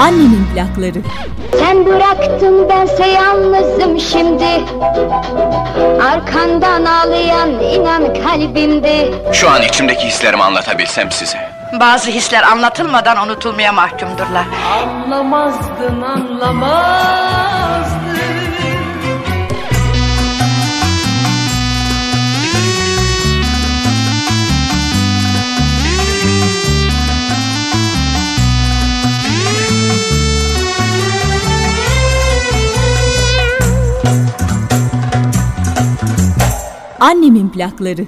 Annemin plakları. Sen bıraktın bense yalnızım şimdi Arkandan ağlayan inan kalbimde Şu an içimdeki hislerimi anlatabilsem size. Bazı hisler anlatılmadan unutulmaya mahkumdurlar. Anlamazdın anlamazdın Annemin plakları.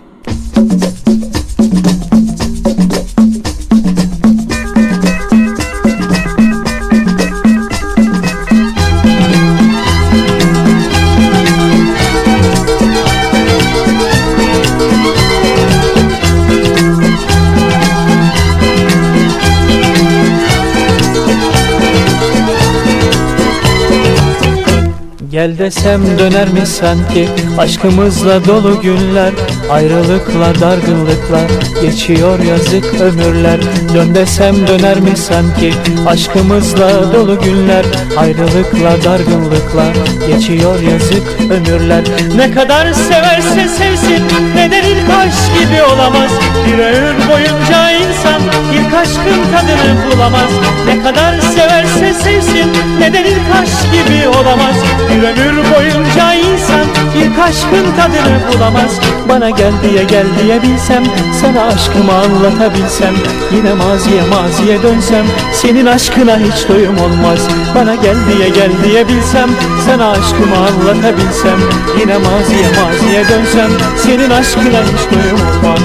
Gel desem döner mi sanki? Aşkımızla dolu günler Ayrılıkla dargınlıkla Geçiyor yazık ömürler Dön desem döner mi sanki? Aşkımızla dolu günler Ayrılıkla dargınlıkla Geçiyor yazık ömürler. Ne kadar severse sevsin Neden ilk aşk gibi olamaz. Bir ömür boyunca insan ilk aşkın tadını bulamaz. Ne kadar severse sevsin Neden ilk aşk gibi olamaz. Bir ömür boyunca insan ilk aşkın tadını bulamaz. Bana gel diye gel diye bilsem Sana aşkımı anlatabilsem Yine maziye maziye dönsem Senin aşkına hiç doyum olmaz. Bana gel diye gel diye bilsem Sana aşkımı anlatabilsem Yine maziye maziye dönsem Senin aşkına hiç doyum olmaz.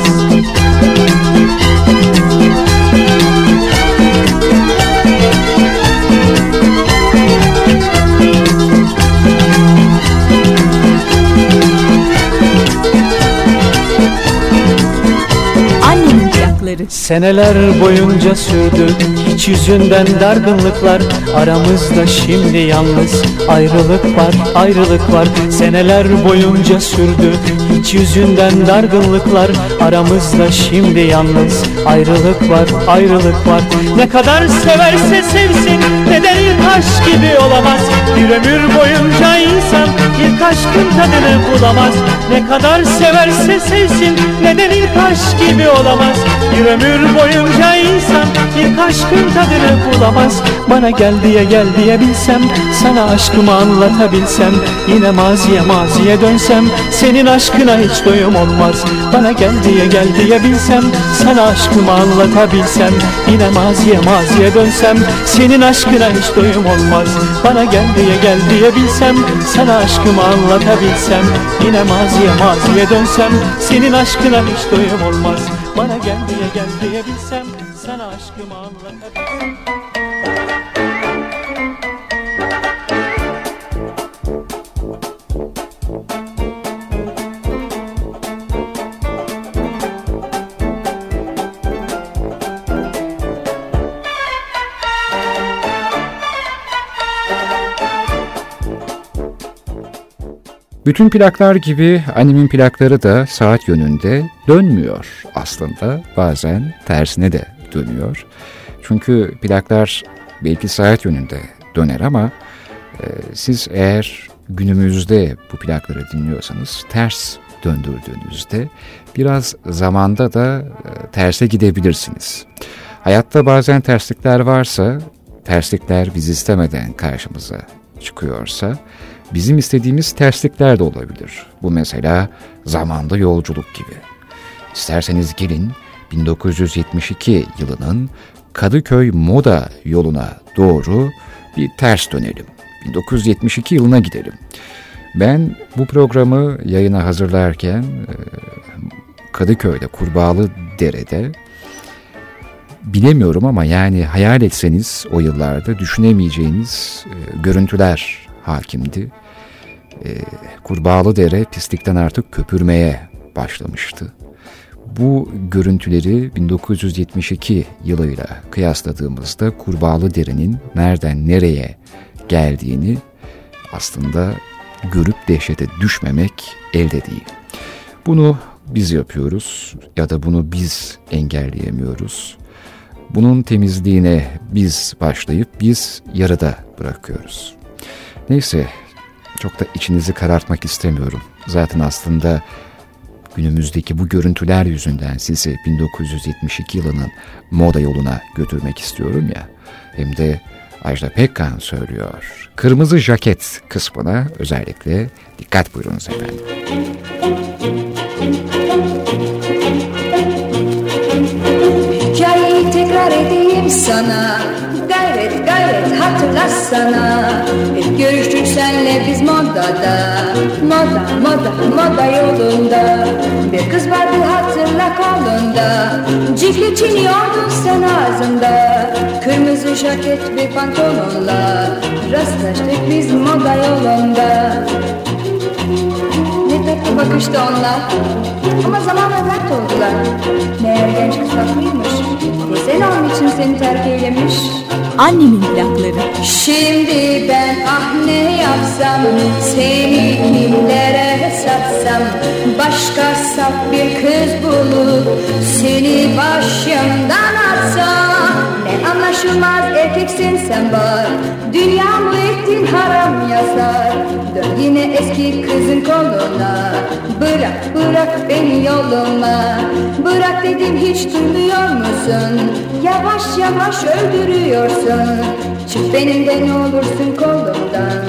Annemin Seneler boyunca sürdü hiç yüzünden dargınlıklar. Aramızda şimdi yalnız ayrılık var ayrılık var. Seneler boyunca sürdü hiç yüzünden dargınlıklar Aramızda şimdi yalnız. Ayrılık var ayrılık var. Ne kadar severse sevsin neden ilk aşk gibi olamaz. Bir ömür boyunca insan ilk aşkın tadını bulamaz. Ne kadar severse sevsin neden ilk aşk gibi olamaz. Bir ömür boyunca insan ilk aşkın tadını bulamaz. Bana gel diye gel diye bilsem Sana aşkımı anlatabilsem Yine maziye maziye dönsem Senin aşkına hiç doyum olmaz Bana gel diye gel diye Sana aşkımı anlatabilsem Yine maziye maziye dönsem Senin aşkına hiç doyum olmaz Bana gel diye gel diye Sana aşkımı anlatabilsem Yine maziye maziye dönsem Senin aşkına hiç doyum olmaz Bana gel diye gel diye Bütün plaklar gibi annemin plakları da saat yönünde dönmüyor aslında. Bazen tersine de dönüyor. Çünkü plaklar belki saat yönünde döner ama e, siz eğer günümüzde bu plakları dinliyorsanız ters döndürdüğünüzde biraz zamanda da e, terse gidebilirsiniz. Hayatta bazen terslikler varsa, terslikler biz istemeden karşımıza çıkıyorsa, bizim istediğimiz terslikler de olabilir. Bu mesela zamanda yolculuk gibi. İsterseniz gelin 1972 yılının Kadıköy Moda yoluna doğru bir ters dönelim. 1972 yılına gidelim. Ben bu programı yayına hazırlarken e, Kadıköy'de, Kurbağalı Dere'de bilemiyorum ama yani hayal etseniz o yıllarda düşünemeyeceğiniz e, görüntüler hakimdi. E, Kurbağalı Dere pislikten artık köpürmeye başlamıştı. Bu görüntüleri 1972 yılıyla kıyasladığımızda Kurbağalı Dere'nin nereden nereye geldiğini aslında görüp dehşete düşmemek elde değil. Bunu biz yapıyoruz ya da bunu biz engelleyemiyoruz. Bunun temizliğine biz başlayıp biz yarıda bırakıyoruz. Neyse çok da içinizi karartmak istemiyorum. Zaten aslında günümüzdeki bu görüntüler yüzünden sizi 1972 yılının moda yoluna götürmek istiyorum ya. Hem de Ajda Pekkan söylüyor. Kırmızı jaket kısmına özellikle dikkat buyurunuz efendim. Hikayeyi tekrar edeyim sana Gayret gayret hatırlasana görüştük senle biz modada. Moda moda moda yolunda. Bir kız vardı hatırla kolunda. Cikli çiğniyordun sen ağzında. Kırmızı jaket ve pantolonla Rastlaştık biz moda yolunda tatlı bakıştı onlar. Ama zamanla dert oldular. Meğer genç kız haklıymış. Sen onun için seni terk eylemiş. Annemin plakları. Şimdi ben ah ne yapsam Seni kimlere satsam? Başka saf bir kız bulup Seni başımdan atsam? Ne anlaşılmaz erkeksin sen var Dünya mı ettin haram yazar. Dön yine eski kızın koluna. Bırak bırak beni yoluma. Bırak dedim hiç duymuyor musun? Yavaş yavaş öldürüyorsun. Çık benim de ne olursun kolumdan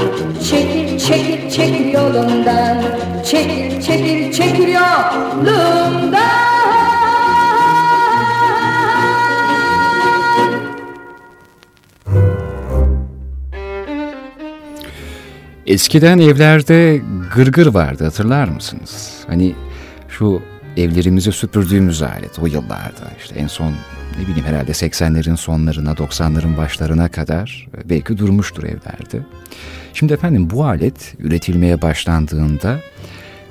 Çekil çekil çekil yolumdan. Çekil çekil çekil yolumdan Eskiden evlerde gırgır vardı hatırlar mısınız? Hani şu evlerimizi süpürdüğümüz alet o yıllarda işte en son ne bileyim herhalde 80'lerin sonlarına 90'ların başlarına kadar belki durmuştur evlerde. Şimdi efendim bu alet üretilmeye başlandığında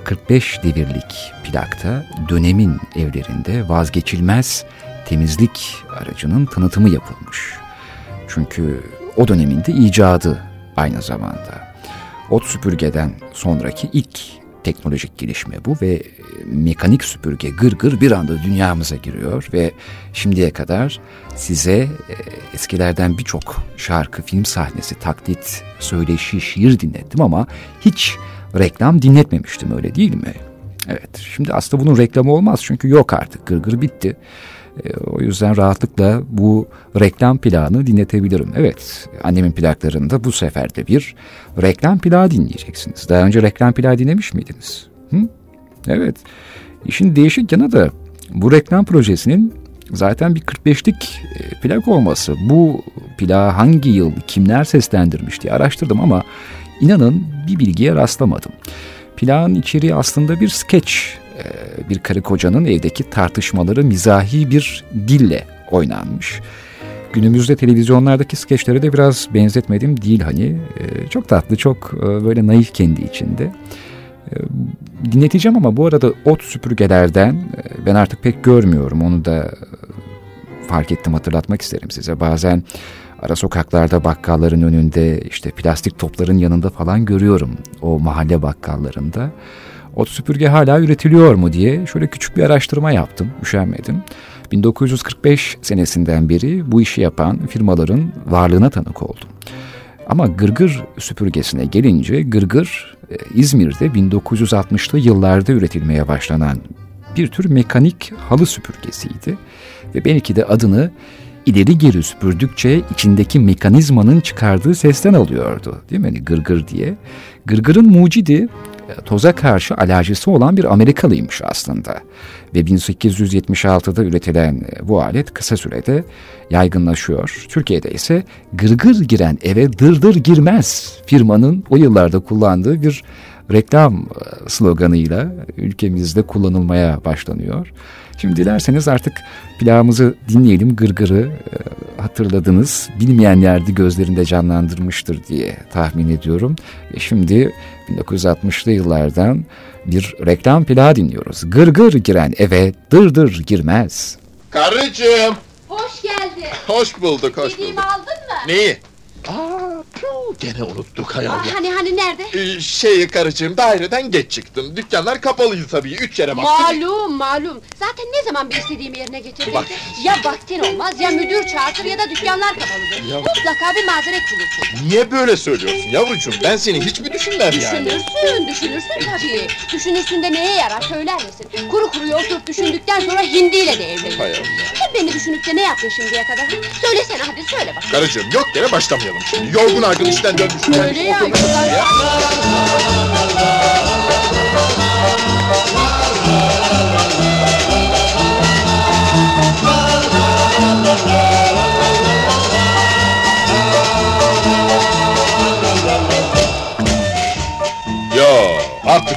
45 devirlik plakta dönemin evlerinde vazgeçilmez temizlik aracının tanıtımı yapılmış. Çünkü o döneminde icadı aynı zamanda. Ot süpürgeden sonraki ilk teknolojik gelişme bu ve e, mekanik süpürge gırgır bir anda dünyamıza giriyor ve şimdiye kadar size e, eskilerden birçok şarkı, film sahnesi, taklit, söyleşi, şiir dinlettim ama hiç reklam dinletmemiştim öyle değil mi? Evet şimdi aslında bunun reklamı olmaz çünkü yok artık gırgır bitti. E, o yüzden rahatlıkla bu reklam plağını dinletebilirim. Evet, annemin plaklarında bu sefer de bir reklam plağı dinleyeceksiniz. Daha önce reklam plağı dinlemiş miydiniz? Hı? Evet. İşin değişik yanı da bu reklam projesinin zaten bir 45'lik e, plak olması. Bu plağı hangi yıl kimler seslendirmiş diye araştırdım ama inanın bir bilgiye rastlamadım. Plağın içeriği aslında bir skeç bir karı kocanın evdeki tartışmaları mizahi bir dille oynanmış. Günümüzde televizyonlardaki skeçlere de biraz benzetmedim değil hani. Ee, çok tatlı, çok e, böyle naif kendi içinde. Ee, dinleteceğim ama bu arada ot süpürgelerden e, ben artık pek görmüyorum. Onu da e, fark ettim hatırlatmak isterim size. Bazen ara sokaklarda bakkalların önünde işte plastik topların yanında falan görüyorum o mahalle bakkallarında. Ot süpürge hala üretiliyor mu diye şöyle küçük bir araştırma yaptım, üşenmedim. 1945 senesinden beri bu işi yapan firmaların varlığına tanık oldum. Ama gırgır süpürgesine gelince gırgır e, İzmir'de 1960'lı yıllarda üretilmeye başlanan bir tür mekanik halı süpürgesiydi. Ve belki de adını ileri geri süpürdükçe içindeki mekanizmanın çıkardığı sesten alıyordu. Değil mi? Hani gırgır diye. Gırgırın mucidi toza karşı alerjisi olan bir Amerikalıymış aslında. Ve 1876'da üretilen e, bu alet kısa sürede yaygınlaşıyor. Türkiye'de ise gırgır giren eve dırdır girmez firmanın o yıllarda kullandığı bir reklam e, sloganıyla ülkemizde kullanılmaya başlanıyor. Şimdi dilerseniz artık plağımızı dinleyelim. Gırgır'ı e, hatırladınız. Bilmeyenler de gözlerinde canlandırmıştır diye tahmin ediyorum. Ve şimdi 1960'lı yıllardan bir reklam plağı dinliyoruz. Gırgır giren eve dırdır girmez. Karıcığım. Hoş geldin. Hoş bulduk, hoş Dediğimi bulduk. aldın mı? Neyi? Aa, Puh, gene unuttuk hay Allah. Hani hani nerede? Ee, şey karıcığım daireden geç çıktım. Dükkanlar kapalıydı tabii. Üç yere baktım. Malum malum. Zaten ne zaman bir istediğim yerine getirdiyse Bak. ya vaktin olmaz ya müdür çağırtır ya da dükkanlar kapalıdır. Ya- Mutlaka bir mazeret bulursun. Niye böyle söylüyorsun yavrucuğum? Ben seni hiç mi düşünmem yani? Düşünürsün, düşünürsün tabii. Düşünürsün de neye yarar söyler misin? Kuru kuruya oturup düşündükten sonra hindiyle de evlenir. Hay Allah. Hep beni düşünüp de ne yaptın şimdiye kadar? Söylesene hadi söyle bak. Karıcığım yok yere başlamayalım şimdi. Yorgun argın işten dönmüş. Öyle ya,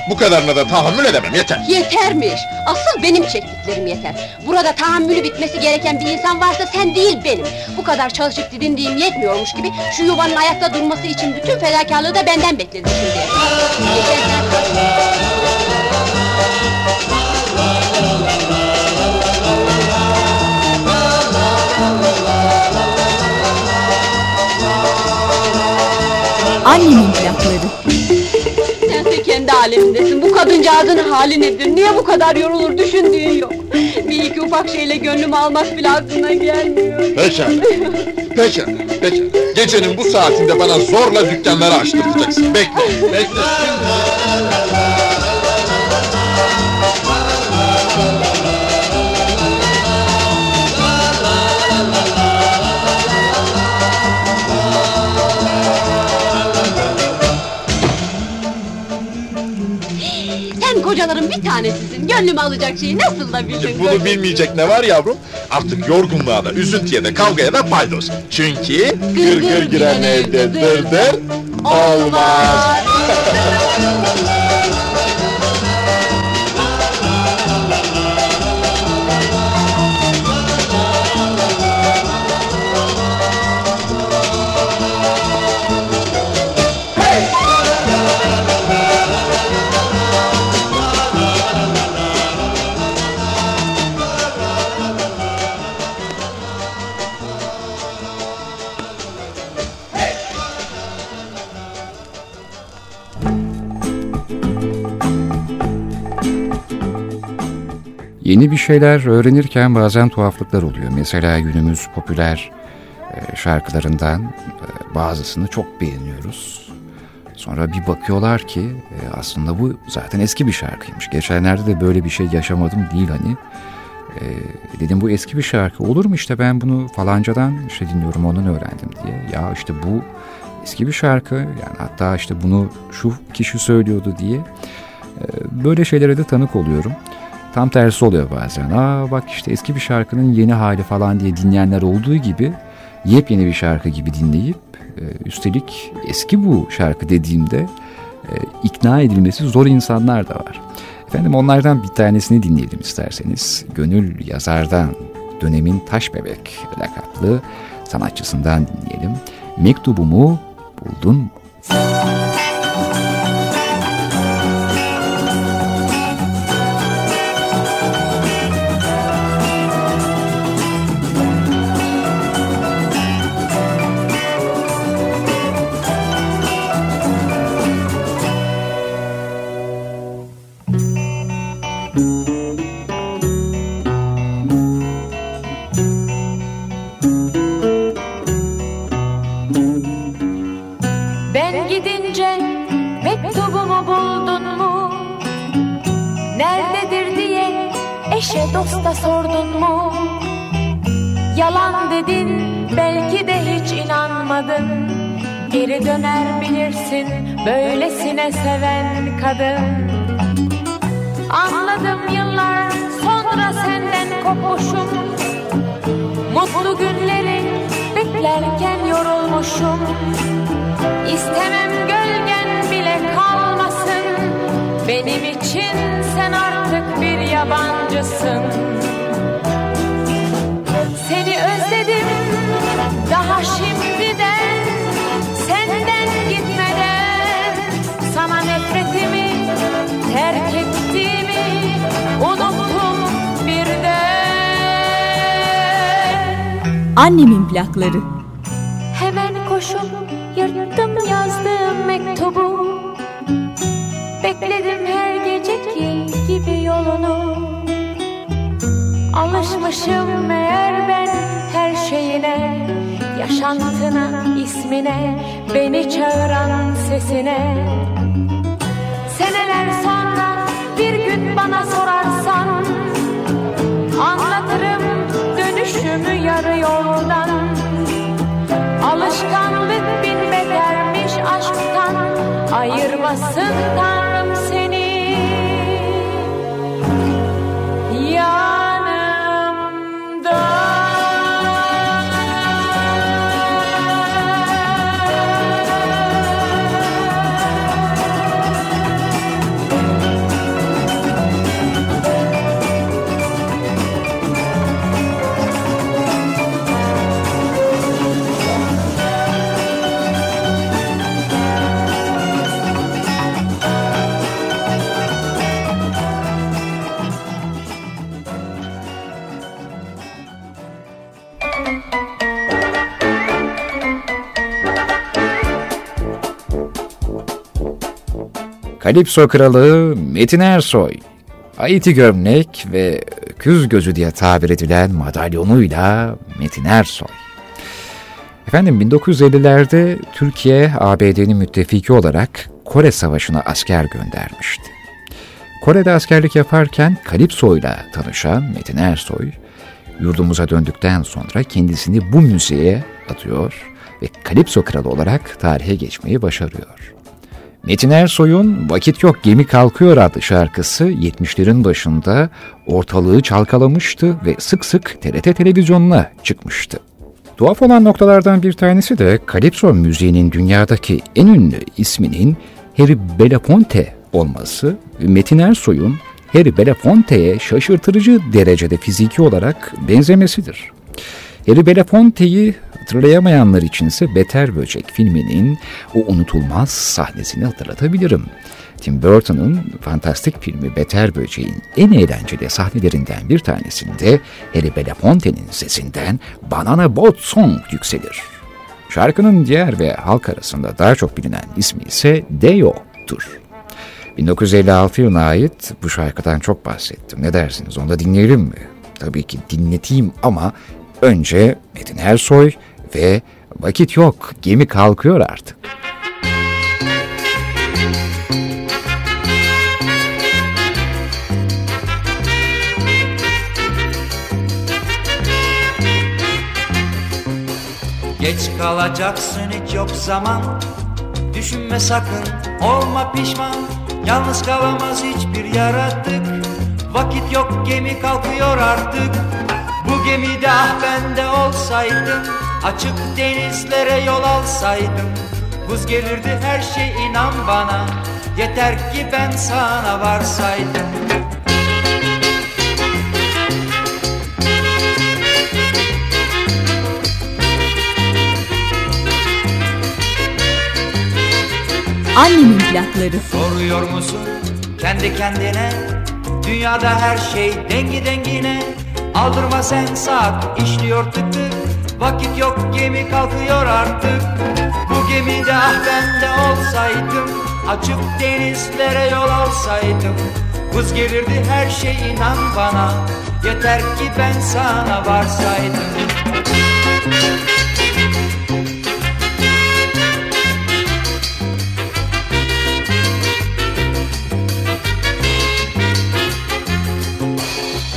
bu kadarına da tahammül edemem yeter. Yetermiş. Asıl benim çektiklerim yeter. Burada tahammülü bitmesi gereken bir insan varsa sen değil benim. Bu kadar çalışıp didindiğim yetmiyormuş gibi şu yuvanın ayakta durması için bütün fedakarlığı da benden. Geçen sene Annemin plakları. Kendi alemindesin. Bu kadıncağızın hali nedir? Niye bu kadar yorulur düşündüğün yok. Bir iki ufak şeyle gönlümü almak bile aklına gelmiyor. Pekala. Pekala. Pekala. Gecenin bu saatinde bana zorla dükkanları açtıracaksın. Bekle. Bekle. Bir tanesisin. Gönlümü alacak şeyi nasıl da bildin? Bunu bilmeyecek ne var yavrum? Artık yorgunluğa da, üzüntüye de, kavgaya da paydos. Çünkü gır gır giren evde dır dır olmaz. Yeni bir şeyler öğrenirken bazen tuhaflıklar oluyor. Mesela günümüz popüler e, şarkılarından e, bazısını çok beğeniyoruz. Sonra bir bakıyorlar ki e, aslında bu zaten eski bir şarkıymış. Geçenlerde de böyle bir şey yaşamadım değil hani. Dedim bu eski bir şarkı olur mu işte ben bunu falancadan işte dinliyorum ondan öğrendim diye. Ya işte bu eski bir şarkı yani hatta işte bunu şu kişi söylüyordu diye böyle şeylere de tanık oluyorum. Tam tersi oluyor bazen. Aa bak işte eski bir şarkının yeni hali falan diye dinleyenler olduğu gibi yepyeni bir şarkı gibi dinleyip e, üstelik eski bu şarkı dediğimde e, ikna edilmesi zor insanlar da var. Efendim onlardan bir tanesini dinleyelim isterseniz. Gönül Yazar'dan dönemin Taş Bebek lakaplı sanatçısından dinleyelim. Mektubumu buldun mu? Dosta sordun mu? Yalan dedin belki de hiç inanmadın. Geri döner bilirsin böylesine seven kadın. Anladım yıllar sonra senden kopmuşum. Mutlu günleri beklerken yorulmuşum. İstemem gölgen bile kalmasın. Benim için sen artık yabancısın. Seni özledim daha şimdiden Senden gitmeden. Sana nefretimi terk ettiğimi Unuttum birden. Annemin plakları. Hemen koş koşup yırttım yazdığım mektubu. Bekledim her geceki gibi yolunu Alışmışım meğer ben her şeyine Yaşantına, ismine, beni çağıran sesine. Seneler sonra bir gün bana sorarsan Anlatırım dönüşümü yarı yoldan. Alışkanlık bin betermiş aşktan Ayırmasın Kalipso kralı Metin Ersoy, Haiti gömlek ve küz gözü diye tabir edilen madalyonuyla Metin Ersoy. Efendim 1950'lerde Türkiye ABD'nin müttefiki olarak Kore Savaşı'na asker göndermişti. Kore'de askerlik yaparken Kalipso'yla tanışan Metin Ersoy, yurdumuza döndükten sonra kendisini bu müziğe atıyor ve Kalipso kralı olarak tarihe geçmeyi başarıyor. Metin Ersoy'un Vakit Yok Gemi Kalkıyor adlı şarkısı 70'lerin başında ortalığı çalkalamıştı ve sık sık TRT televizyonuna çıkmıştı. Tuhaf olan noktalardan bir tanesi de Kalipso müziğinin dünyadaki en ünlü isminin Harry Belafonte olması ve Metin Ersoy'un Harry Belafonte'ye şaşırtıcı derecede fiziki olarak benzemesidir. Harry Belafonte'yi hatırlayamayanlar içinse Beter Böcek filminin o unutulmaz sahnesini hatırlatabilirim. Tim Burton'un fantastik filmi Beter Böceğin en eğlenceli sahnelerinden bir tanesinde Harry Belafonte'nin sesinden Banana Boat Song yükselir. Şarkının diğer ve halk arasında daha çok bilinen ismi ise Deo'dur. 1956 yılına ait bu şarkıdan çok bahsettim. Ne dersiniz? Onu da dinleyelim mi? Tabii ki dinleteyim ama önce Metin Ersoy ve vakit yok gemi kalkıyor artık. Geç kalacaksın hiç yok zaman. Düşünme sakın olma pişman. Yalnız kalamaz hiçbir yaratık. Vakit yok gemi kalkıyor artık. Bu gemide ah ben de olsaydım Açık denizlere yol alsaydım Buz gelirdi her şey inan bana. Yeter ki ben sana varsaydım. Annemin plakları. Soruyor musun kendi kendine? Dünyada her şey dengi dengine. Aldırma sen saat işliyor tık tık Vakit yok gemi kalkıyor artık. Bu gemide ah ben de olsaydım Açık denizlere yol alsaydım. Buz gelirdi her şey inan bana. Yeter ki ben sana varsaydım.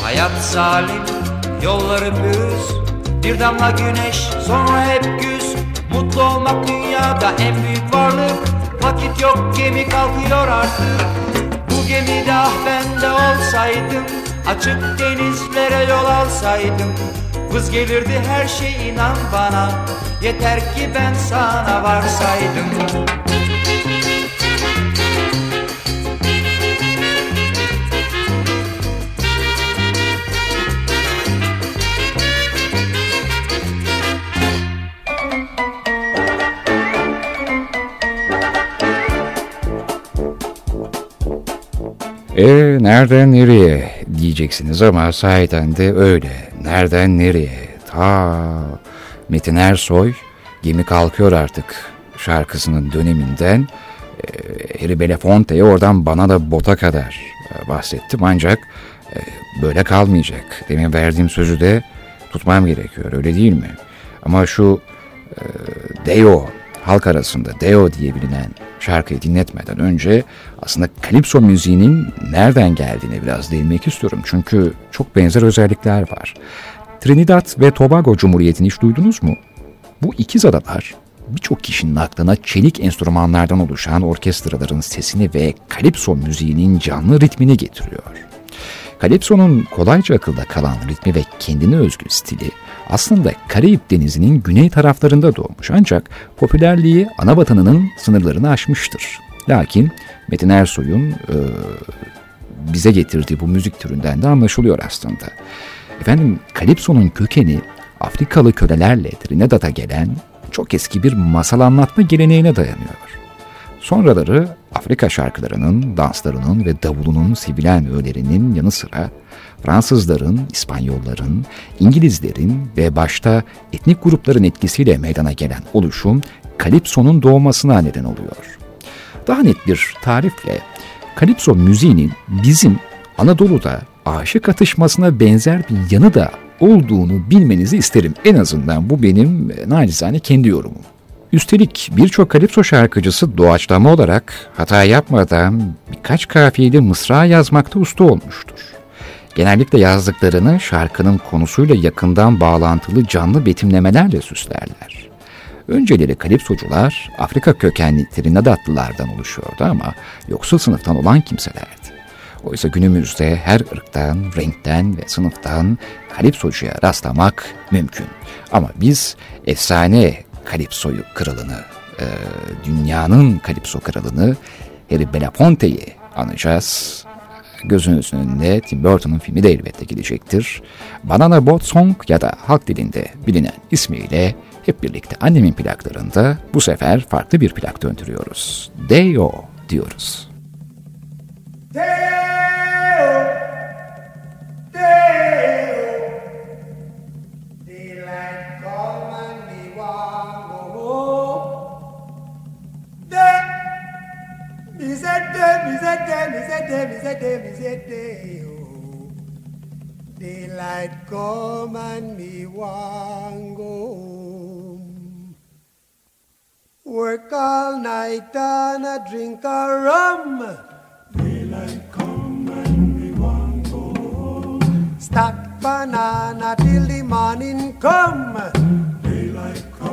Hayat zalim, yolları pürüz Bir damla güneş, sonra hep güz. Mutlu olmak dünyada en büyük varlık. Vakit yok, gemi kalkıyor artık. Bu gemide ah ben de olsaydım Açık denizlere yol alsaydım. Vız gelirdi her şey inan bana Yeter ki ben sana varsaydım E nereden nereye diyeceksiniz ama sahiden de öyle. Nereden nereye? Ta Metin Ersoy Gemi kalkıyor artık şarkısının döneminden e, Harry Belafonte'ye oradan bana da bota kadar e, bahsettim ancak e, böyle kalmayacak. Demin verdiğim sözü de tutmam gerekiyor öyle değil mi? Ama şu e, Deo halk arasında Deo diye bilinen şarkıyı dinletmeden önce aslında kalipso müziğinin nereden geldiğine biraz değinmek istiyorum. Çünkü çok benzer özellikler var. Trinidad ve Tobago Cumhuriyeti'ni hiç duydunuz mu? Bu ikiz adalar birçok kişinin aklına çelik enstrümanlardan oluşan orkestraların sesini ve kalipso müziğinin canlı ritmini getiriyor. Kalipso'nun kolayca akılda kalan ritmi ve kendine özgü stili aslında Karayip Denizi'nin güney taraflarında doğmuş ancak popülerliği ana vatanının sınırlarını aşmıştır. Lakin Metin Ersoy'un e, bize getirdiği bu müzik türünden de anlaşılıyor aslında. Efendim Kalipso'nun kökeni Afrikalı kölelerle Trinidad'a gelen çok eski bir masal anlatma geleneğine dayanıyor. Sonraları Afrika şarkılarının, danslarının ve davulunun sevilen öğelerinin yanı sıra Fransızların, İspanyolların, İngilizlerin ve başta etnik grupların etkisiyle meydana gelen oluşum Kalipso'nun doğmasına neden oluyor. Daha net bir tarifle Kalipso müziğinin bizim Anadolu'da aşık atışmasına benzer bir yanı da olduğunu bilmenizi isterim. En azından bu benim e, nacizane kendi yorumum. Üstelik birçok kalipso şarkıcısı doğaçlama olarak hata yapmadan birkaç kafiyeli mısra yazmakta usta olmuştur. Genellikle yazdıklarını şarkının konusuyla yakından bağlantılı canlı betimlemelerle süslerler. Önceleri kalipsocular Afrika kökenli Trinidadlılardan oluşuyordu ama yoksul sınıftan olan kimselerdi. Oysa günümüzde her ırktan, renkten ve sınıftan kalipsocuya rastlamak mümkün. Ama biz efsane kalipsoyu kralını, e, dünyanın kalipso kralını Harry Belafonte'yi anacağız. Gözünüzün önünde Tim Burton'un filmi de elbette gelecektir. Banana Boat Song ya da halk dilinde bilinen ismiyle hep birlikte annemin plaklarında bu sefer farklı bir plak döndürüyoruz. Deo diyoruz. Deo, Daylight come and me want go home. Work all night and a drink a rum. Daylight come and me want go home. Stack banana till the morning come. Daylight come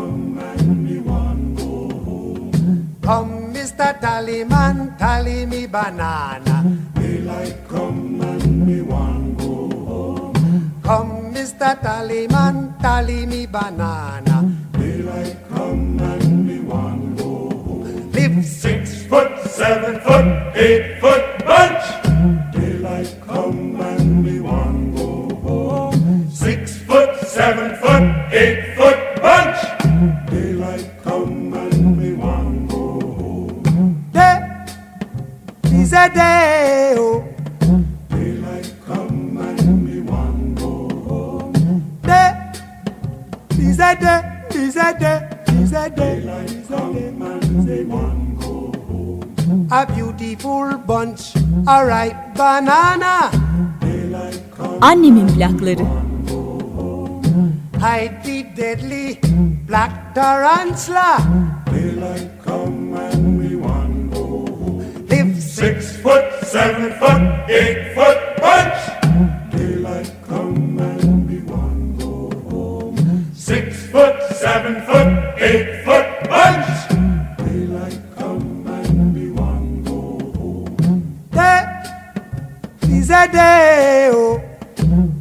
Mr. Tallyman, tally me banana. Daylight come and me want go home. Come, Mr. Tallyman, tally me banana. Daylight come and me want go home. Live six foot, seven foot, eight foot bunch. Day. Oh. Daylight come and me want go home. Day is a day. Is a day. Is a day. Daylight come and me want go home. A beautiful bunch, a ripe banana. Annemin plakları. Hide the deadly black tarantula. Daylight six foot, seven foot, eight foot bunch. Daylight come and we one go home. Six foot, seven foot, eight foot bunch. Daylight come and we one go home. Day is a day. Oh.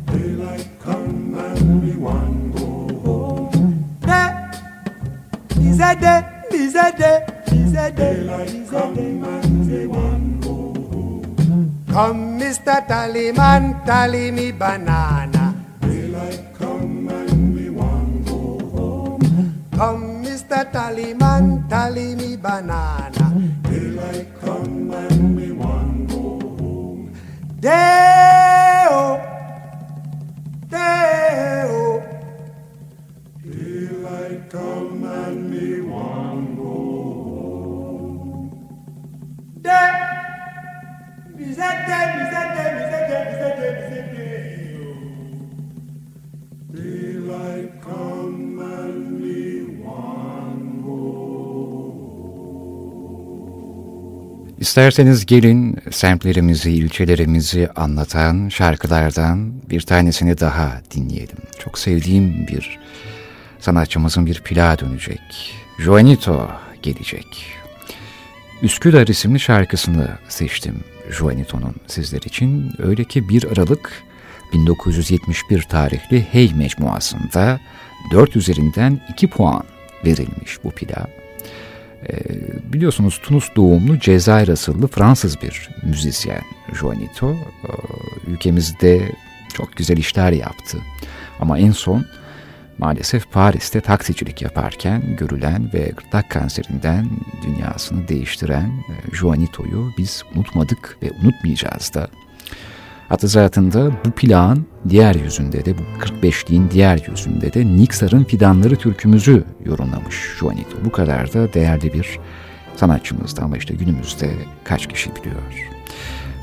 Daylight come and we want go home. Day is a day, is a day, day, day. Oh, oh. Come, Mr. Tallyman, tally me banana. Daylight come and we want go home. Come, Mr. Tallyman, tally me banana. Daylight come and we want go home. Day-o, İsterseniz gelin semtlerimizi, ilçelerimizi anlatan şarkılardan bir tanesini daha dinleyelim. Çok sevdiğim bir sanatçımızın bir plağa dönecek. Juanito gelecek. Üsküdar isimli şarkısını seçtim Juanito'nun sizler için. Öyle ki 1 Aralık 1971 tarihli Hey Mecmuası'nda 4 üzerinden 2 puan verilmiş bu plağa. E, biliyorsunuz Tunus doğumlu Cezayir asıllı Fransız bir müzisyen Juanito. E, ülkemizde çok güzel işler yaptı. Ama en son maalesef Paris'te taksicilik yaparken görülen ve gırtlak kanserinden dünyasını değiştiren e, Juanito'yu biz unutmadık ve unutmayacağız da. Hatta zatında bu plağın diğer yüzünde de bu 45'liğin diğer yüzünde de Niksar'ın Fidanları türkümüzü yorumlamış Juanito. Bu kadar da değerli bir sanatçımızdı ama işte günümüzde kaç kişi biliyor.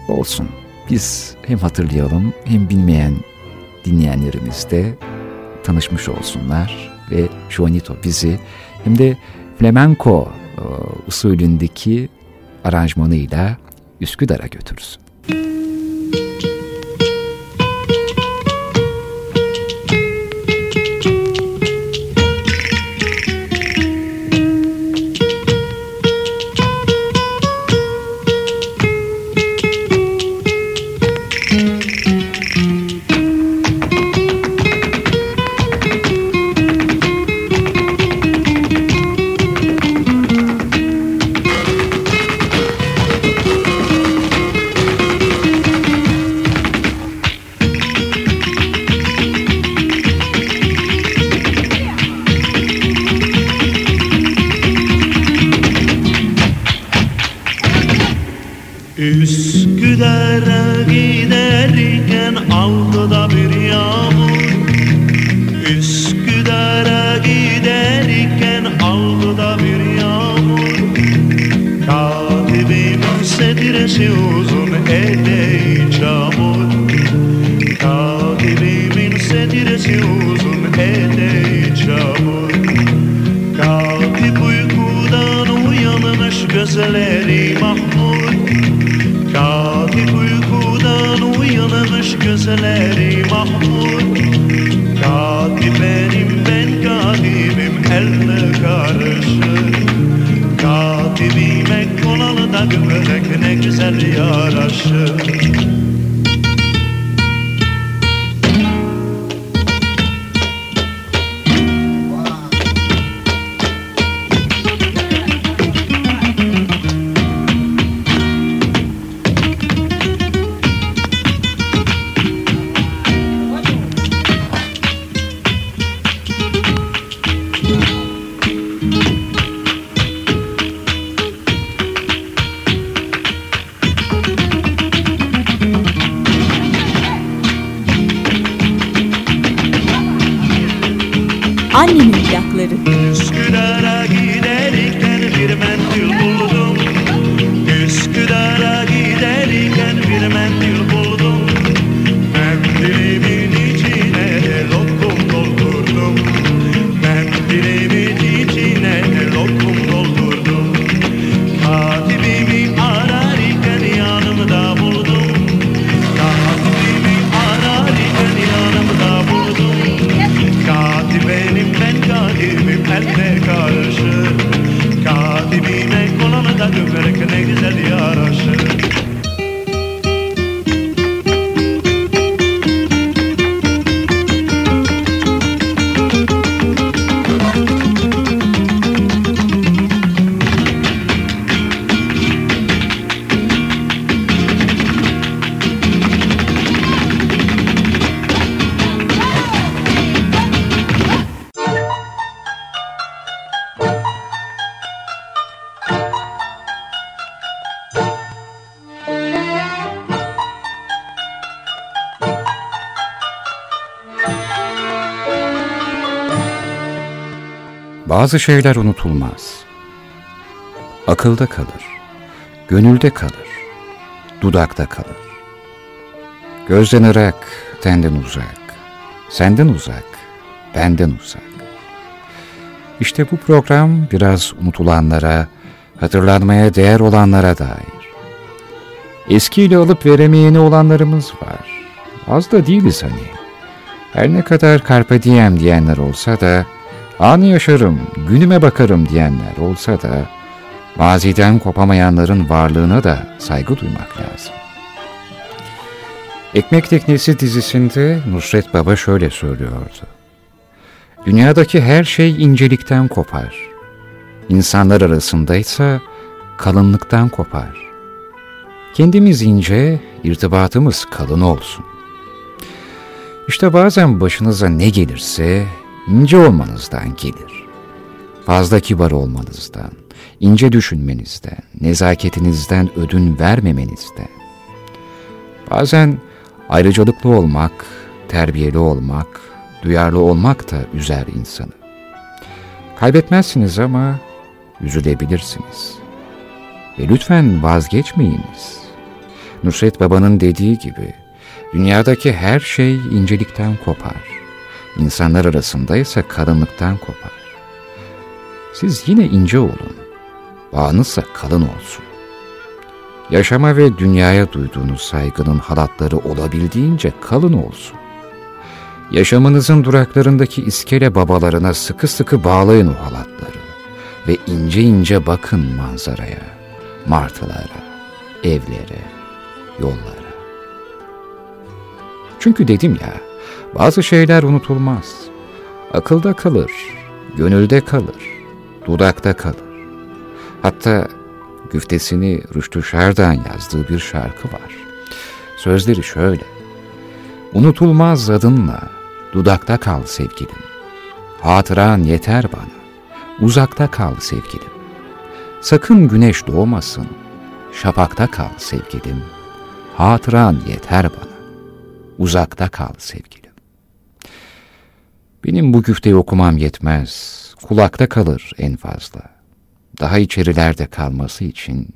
Olsun biz hem hatırlayalım hem bilmeyen dinleyenlerimiz de tanışmış olsunlar ve Juanito bizi hem de flamenco e, usulündeki aranjmanıyla Üsküdar'a götürsün. gözleri mahmut Katip uykudan uyanmış gözleri mahmut Katip benim ben katibim elle karışık Katibime kolalı da göbek ne güzel yaraşır. Bazı şeyler unutulmaz. Akılda kalır, gönülde kalır, dudakta kalır. Gözden ırak, tenden uzak, senden uzak, benden uzak. İşte bu program biraz unutulanlara, hatırlanmaya değer olanlara dair. Eskiyle alıp veremeyeni olanlarımız var. Az da değiliz hani. Her ne kadar carpe diem diyenler olsa da, anı yaşarım, günüme bakarım diyenler olsa da, maziden kopamayanların varlığına da saygı duymak lazım. Ekmek Teknesi dizisinde Nusret Baba şöyle söylüyordu. Dünyadaki her şey incelikten kopar. İnsanlar arasındaysa kalınlıktan kopar. Kendimiz ince, irtibatımız kalın olsun. İşte bazen başınıza ne gelirse ince olmanızdan gelir. Fazla kibar olmanızdan, ince düşünmenizden, nezaketinizden ödün vermemenizden. Bazen ayrıcalıklı olmak, terbiyeli olmak, duyarlı olmak da üzer insanı. Kaybetmezsiniz ama üzülebilirsiniz. Ve lütfen vazgeçmeyiniz. Nusret Baba'nın dediği gibi, dünyadaki her şey incelikten kopar. İnsanlar arasında ise kalınlıktan kopar. Siz yine ince olun, bağınızsa kalın olsun. Yaşama ve dünyaya duyduğunuz saygının halatları olabildiğince kalın olsun. Yaşamınızın duraklarındaki iskele babalarına sıkı sıkı bağlayın o halatları ve ince ince bakın manzaraya, martılara, evlere, yollara. Çünkü dedim ya, bazı şeyler unutulmaz. Akılda kalır, gönülde kalır, dudakta kalır. Hatta güftesini Rüştü Şerdan yazdığı bir şarkı var. Sözleri şöyle. Unutulmaz adınla dudakta kal sevgilim. Hatıran yeter bana. Uzakta kal sevgilim. Sakın güneş doğmasın. Şafakta kal sevgilim. Hatıran yeter bana. Uzakta kal sevgilim. Benim bu güfteyi okumam yetmez. Kulakta kalır en fazla. Daha içerilerde kalması için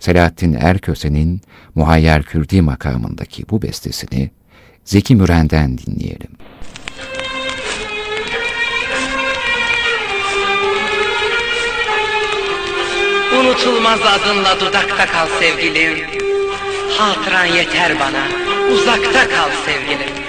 Selahattin Erköse'nin Muhayyer Kürdi makamındaki bu bestesini Zeki Müren'den dinleyelim. Unutulmaz adınla dudakta kal sevgilim. Hatıran yeter bana, uzakta kal sevgilim.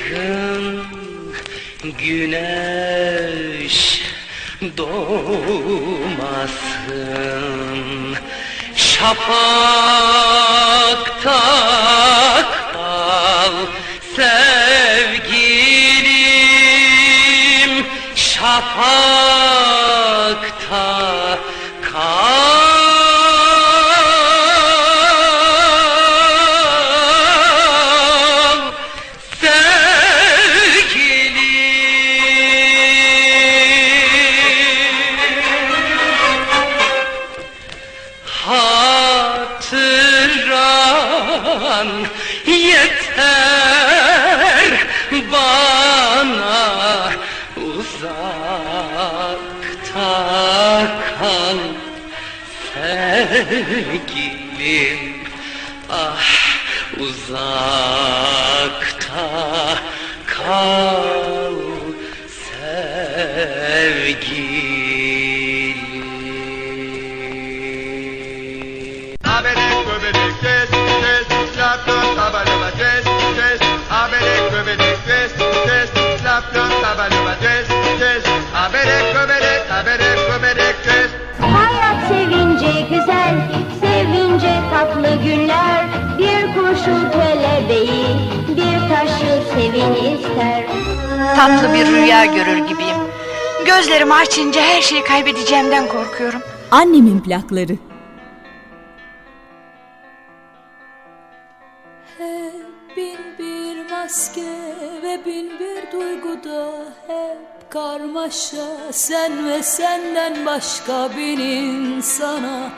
Sakın güneş doğmasın. Şafakta kal sevgilim. Şafakta Tatlı bir rüya görür gibiyim. Gözlerimi açınca her şeyi kaybedeceğimden korkuyorum. Annemin plakları. Hep bin bir maske ve bin bir duyguda hep karmaşa Sen ve senden başka bir insana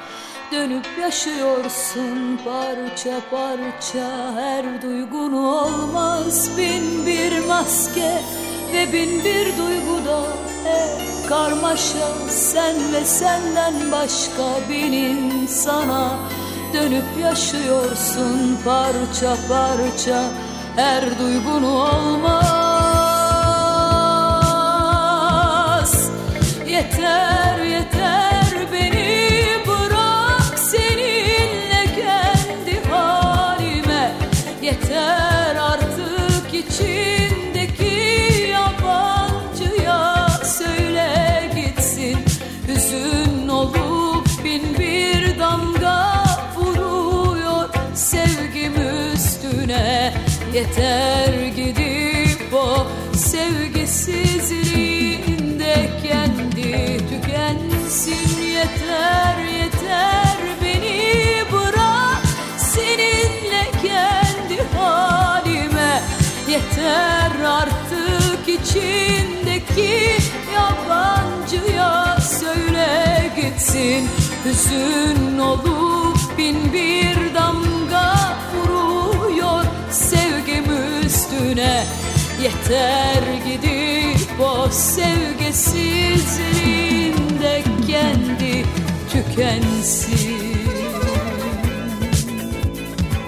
Dönüp yaşıyorsun parça parça Her duygun olmaz bin bir maske ve bin bir duyguda hep karmaşa Sen ve senden başka bir insana Dönüp yaşıyorsun parça parça Her duygun olmaz. Yeter yeter Yeter gidip o sevgisizliğinde kendi tükensin. Yeter yeter beni bırak seninle kendi halime. Yeter artık içindeki yabancıya söyle gitsin. Hüzün olup bin bir damga üstüne Yeter gidip o sevgisizliğinde kendi tükensin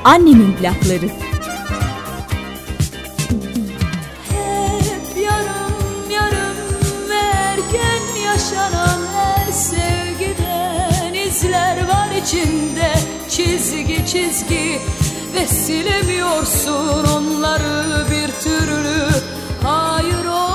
Annemin plakları. Hep yarım yarım erken yaşanan her sevgiden izler var içinde çizgi ve silemiyorsun onları bir türlü? Hayır olmaz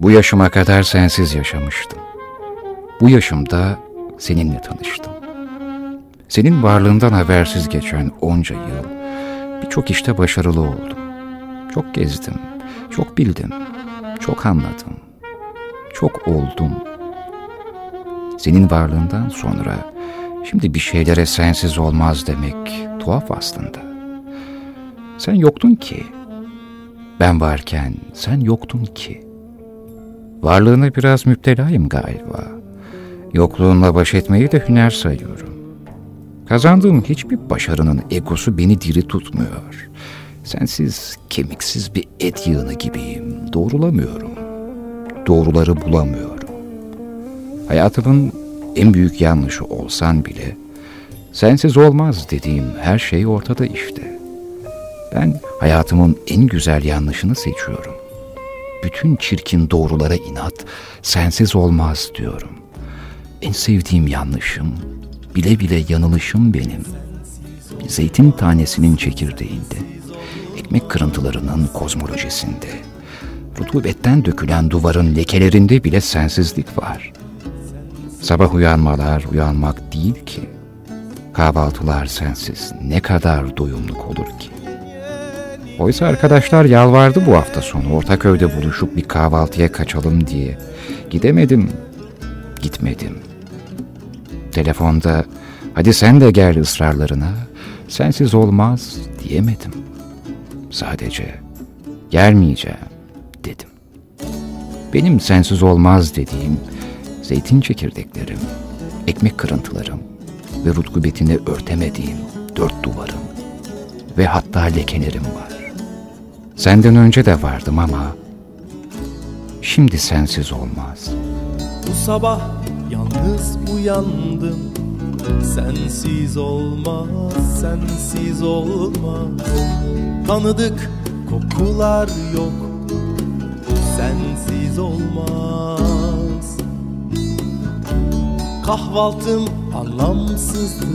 Bu yaşıma kadar sensiz yaşamıştım. Bu yaşımda seninle tanıştım. Senin varlığından habersiz geçen onca yıl birçok işte başarılı oldum. Çok gezdim, çok bildim, çok anladım, çok oldum. Senin varlığından sonra şimdi bir şeylere sensiz olmaz demek tuhaf aslında. Sen yoktun ki, ben varken sen yoktun ki. Varlığına biraz müptelayım galiba. Yokluğunla baş etmeyi de hüner sayıyorum. Kazandığım hiçbir başarının egosu beni diri tutmuyor. Sensiz kemiksiz bir et yığını gibiyim. Doğrulamıyorum. Doğruları bulamıyorum. Hayatımın en büyük yanlışı olsan bile sensiz olmaz dediğim her şey ortada işte. Ben hayatımın en güzel yanlışını seçiyorum. Bütün çirkin doğrulara inat, sensiz olmaz diyorum. En sevdiğim yanlışım, bile bile yanılışım benim. Bir zeytin tanesinin çekirdeğinde, ekmek kırıntılarının kozmolojisinde, rutubetten dökülen duvarın lekelerinde bile sensizlik var. Sabah uyanmalar uyanmak değil ki, kahvaltılar sensiz ne kadar doyumluk olur ki. Oysa arkadaşlar yalvardı bu hafta sonu Ortaköy'de buluşup bir kahvaltıya kaçalım diye. Gidemedim, gitmedim. Telefonda hadi sen de gel ısrarlarına, sensiz olmaz diyemedim. Sadece gelmeyeceğim dedim. Benim sensiz olmaz dediğim zeytin çekirdeklerim, ekmek kırıntılarım ve rutubetini örtemediğim dört duvarım ve hatta lekelerim var. Senden önce de vardım ama şimdi sensiz olmaz. Bu sabah yalnız uyandım Sensiz olmaz, sensiz olmaz. Tanıdık kokular yok. Sensiz olmaz. Kahvaltım anlamsızdı.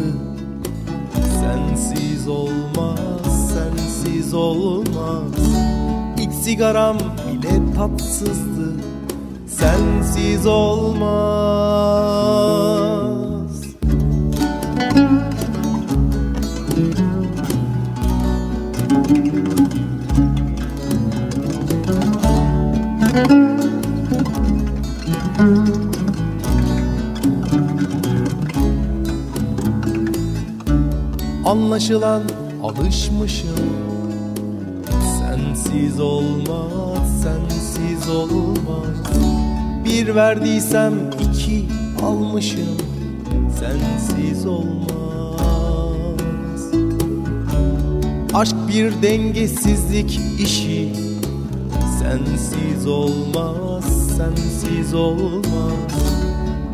Sensiz olmaz, sensiz olmaz. İlk sigaram bile tatsızdı. Sensiz olmaz. Anlaşılan alışmışım. Sensiz olmaz, sensiz olmaz. Bir verdiysem iki almışım. Sensiz olmaz. Aşk bir dengesizlik işi. Sensiz olmaz, sensiz olmaz.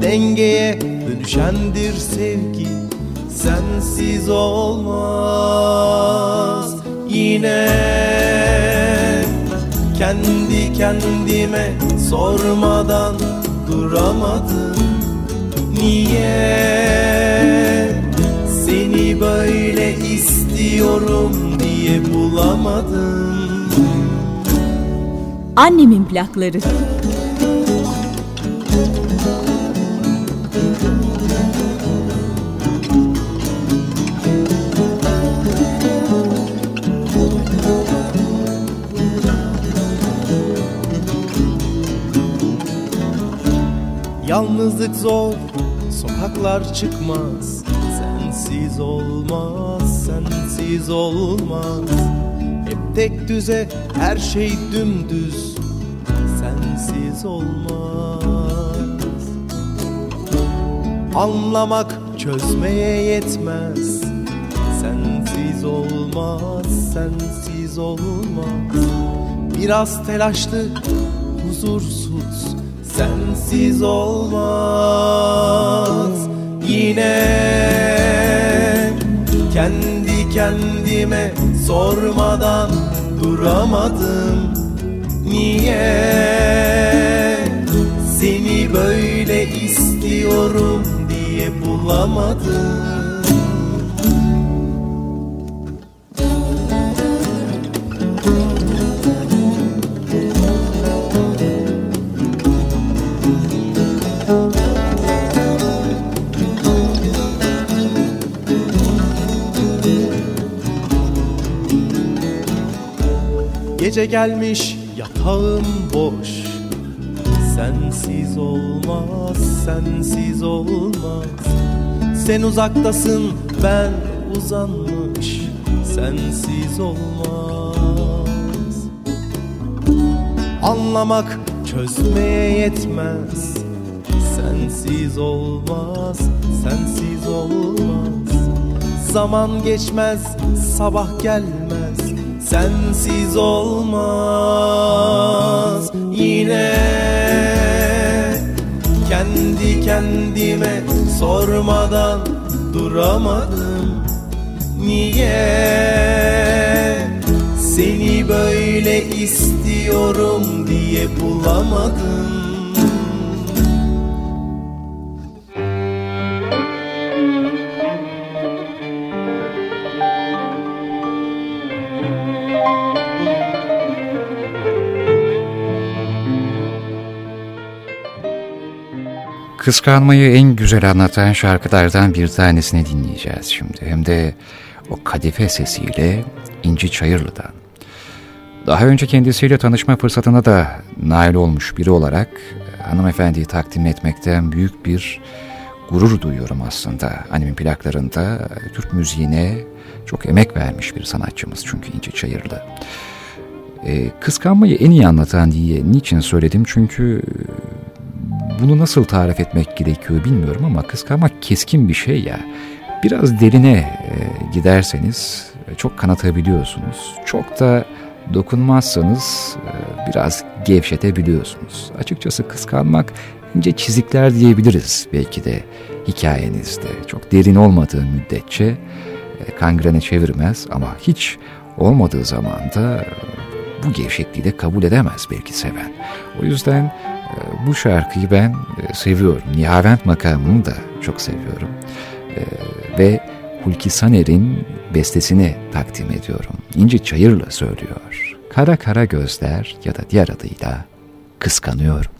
Dengeye dönüşendir sevgi Sensiz olmaz Yine. Kendi kendime sormadan duramadım. Niye? Seni böyle istiyorum diye bulamadım. Annemin plakları. Yalnızlık zor, sokaklar çıkmaz. Sensiz olmaz, sensiz olmaz. Hep tek düze, her şey dümdüz. Sensiz olmaz. Anlamak çözmeye yetmez. Sensiz olmaz, sensiz olmaz. Biraz telaşlı, huzursuz sensiz olmaz Yine. Kendi kendime sormadan duramadım. Niye? Seni böyle istiyorum diye bulamadım Gece gelmiş yatağım boş. Sensiz olmaz, sensiz olmaz. Sen uzaktasın, ben uzanmış. Sensiz olmaz. Anlamak çözmeye yetmez. Sensiz olmaz, sensiz olmaz. Zaman geçmez, sabah gelmez Sensiz olmaz yine. Kendi kendime sormadan duramadım. Niye? Seni böyle istiyorum diye bulamadım Kıskanmayı en güzel anlatan şarkılardan bir tanesini dinleyeceğiz şimdi. Hem de o kadife sesiyle İnci Çayırlı'dan. Daha önce kendisiyle tanışma fırsatına da nail olmuş biri olarak e, hanımefendiyi takdim etmekten büyük bir gurur duyuyorum aslında. Animin plaklarında e, Türk müziğine çok emek vermiş bir sanatçımız çünkü İnci Çayırlı. Ee, kıskanmayı en iyi anlatan diye niçin söyledim? Çünkü bunu nasıl tarif etmek gerekiyor bilmiyorum ama kıskanmak keskin bir şey ya. Biraz derine e, giderseniz e, çok kanatabiliyorsunuz. Çok da dokunmazsanız e, biraz gevşetebiliyorsunuz. Açıkçası kıskanmak ince çizikler diyebiliriz belki de hikayenizde. Çok derin olmadığı müddetçe kangrene çevirmez ama hiç olmadığı zaman da bu gevşekliği de kabul edemez belki seven. O yüzden bu şarkıyı ben e, seviyorum. Nihavent makamını da çok seviyorum. Ee, ve Hulki Saner'in bestesini takdim ediyorum. İnci Çayır'la söylüyor. Kara kara gözler ya da diğer adıyla kıskanıyorum.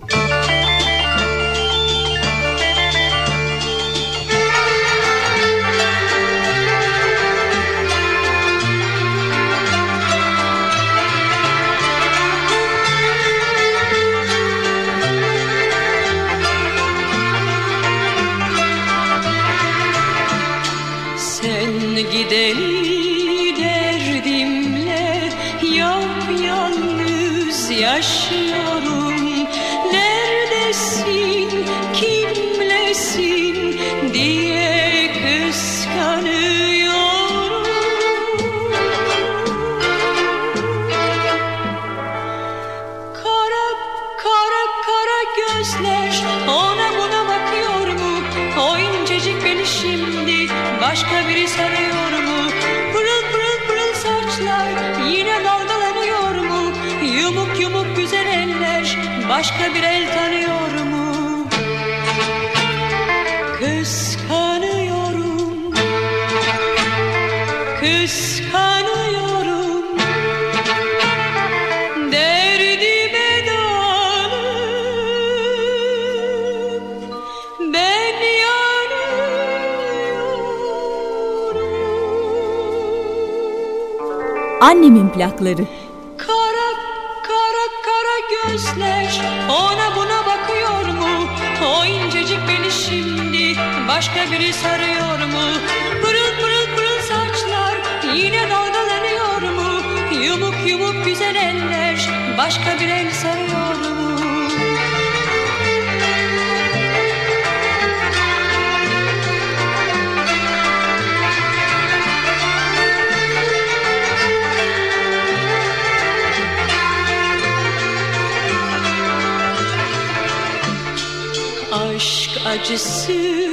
Kıskanıyorum. Derdime dalıp ben yanıyorum. Annemin plakları. Gözler. Ona buna bakıyor mu? O incecik beni şimdi başka biri sarıyor mu? Yumuk güzel eller başka bir el sarıyor mu? acısı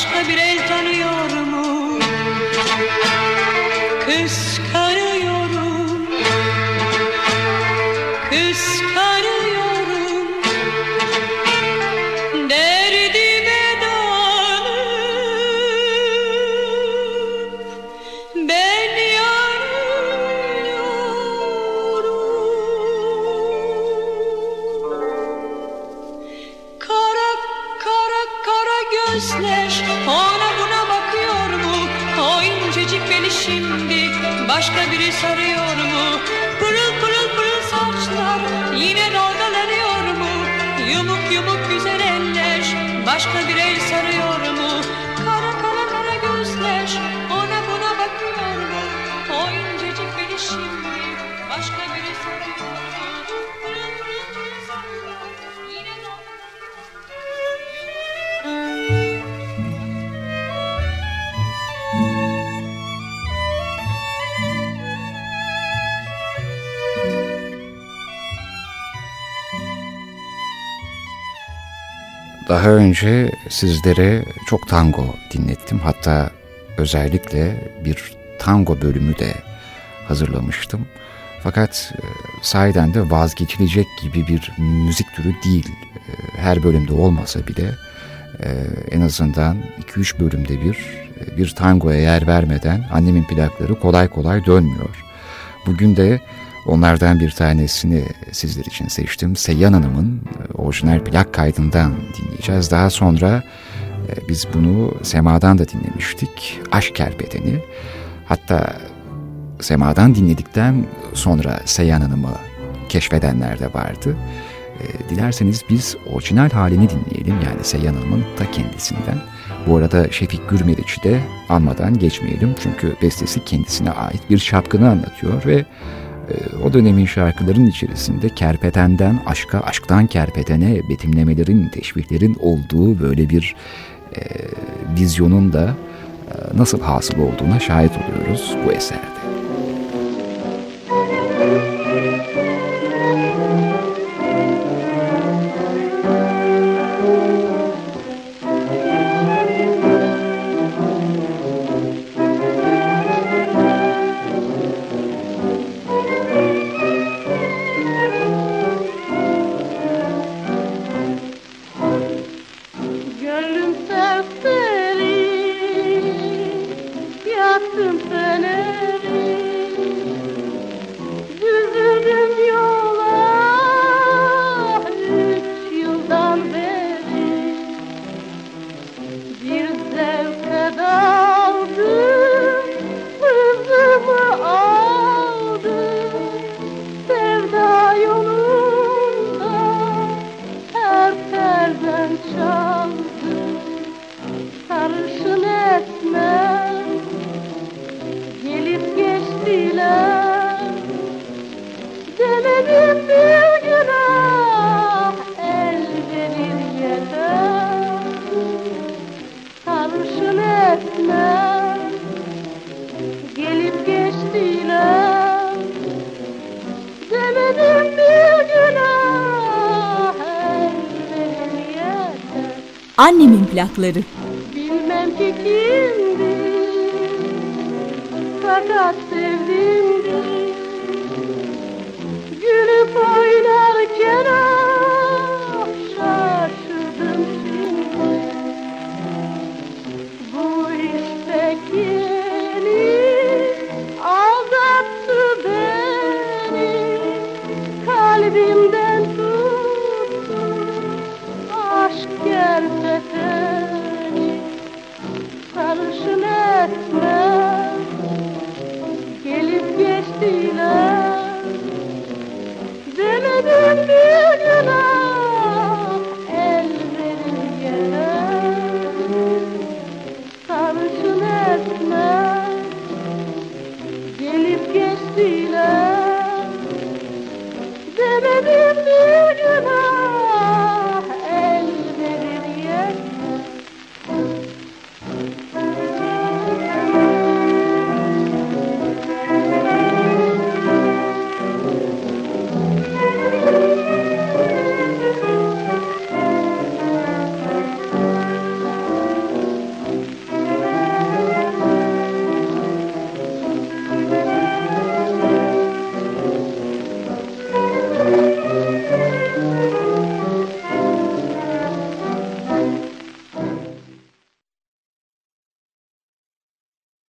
başka bir el tanıyor mu? Kıskanıyorum, kıskanıyorum Daha önce sizlere çok tango dinlettim. Hatta özellikle bir tango bölümü de hazırlamıştım. Fakat e, sahiden de vazgeçilecek gibi bir müzik türü değil. E, Her bölümde olmasa bile e, en azından 2-3 bölümde bir bir tangoya yer vermeden annemin plakları kolay kolay dönmüyor. Bugün de onlardan bir tanesini sizler için seçtim. Seyyan Hanım'ın e, orijinal plak kaydından dinleyeceğiz. Daha sonra e, biz bunu Sema'dan da dinlemiştik. Aşk Kerpeteni. Hatta Sema'dan dinledikten sonra Seyyan Hanım'ı keşfedenler de vardı. E, dilerseniz biz orijinal halini dinleyelim. Yani Seyyan Hanım'ın ta kendisinden. Bu arada Şefik Gürmeriç'i de anmadan geçmeyelim. Çünkü bestesi kendisine ait bir şapkını anlatıyor ve o dönemin şarkıların içerisinde kerpetenden aşka, aşktan kerpetene betimlemelerin, teşbihlerin olduğu böyle bir e, vizyonun da e, nasıl hasıl olduğuna şahit oluyoruz bu eserde. Annemin plakları. Bilmem ki kimdir Fakat sevdimdir Gülüp oynarken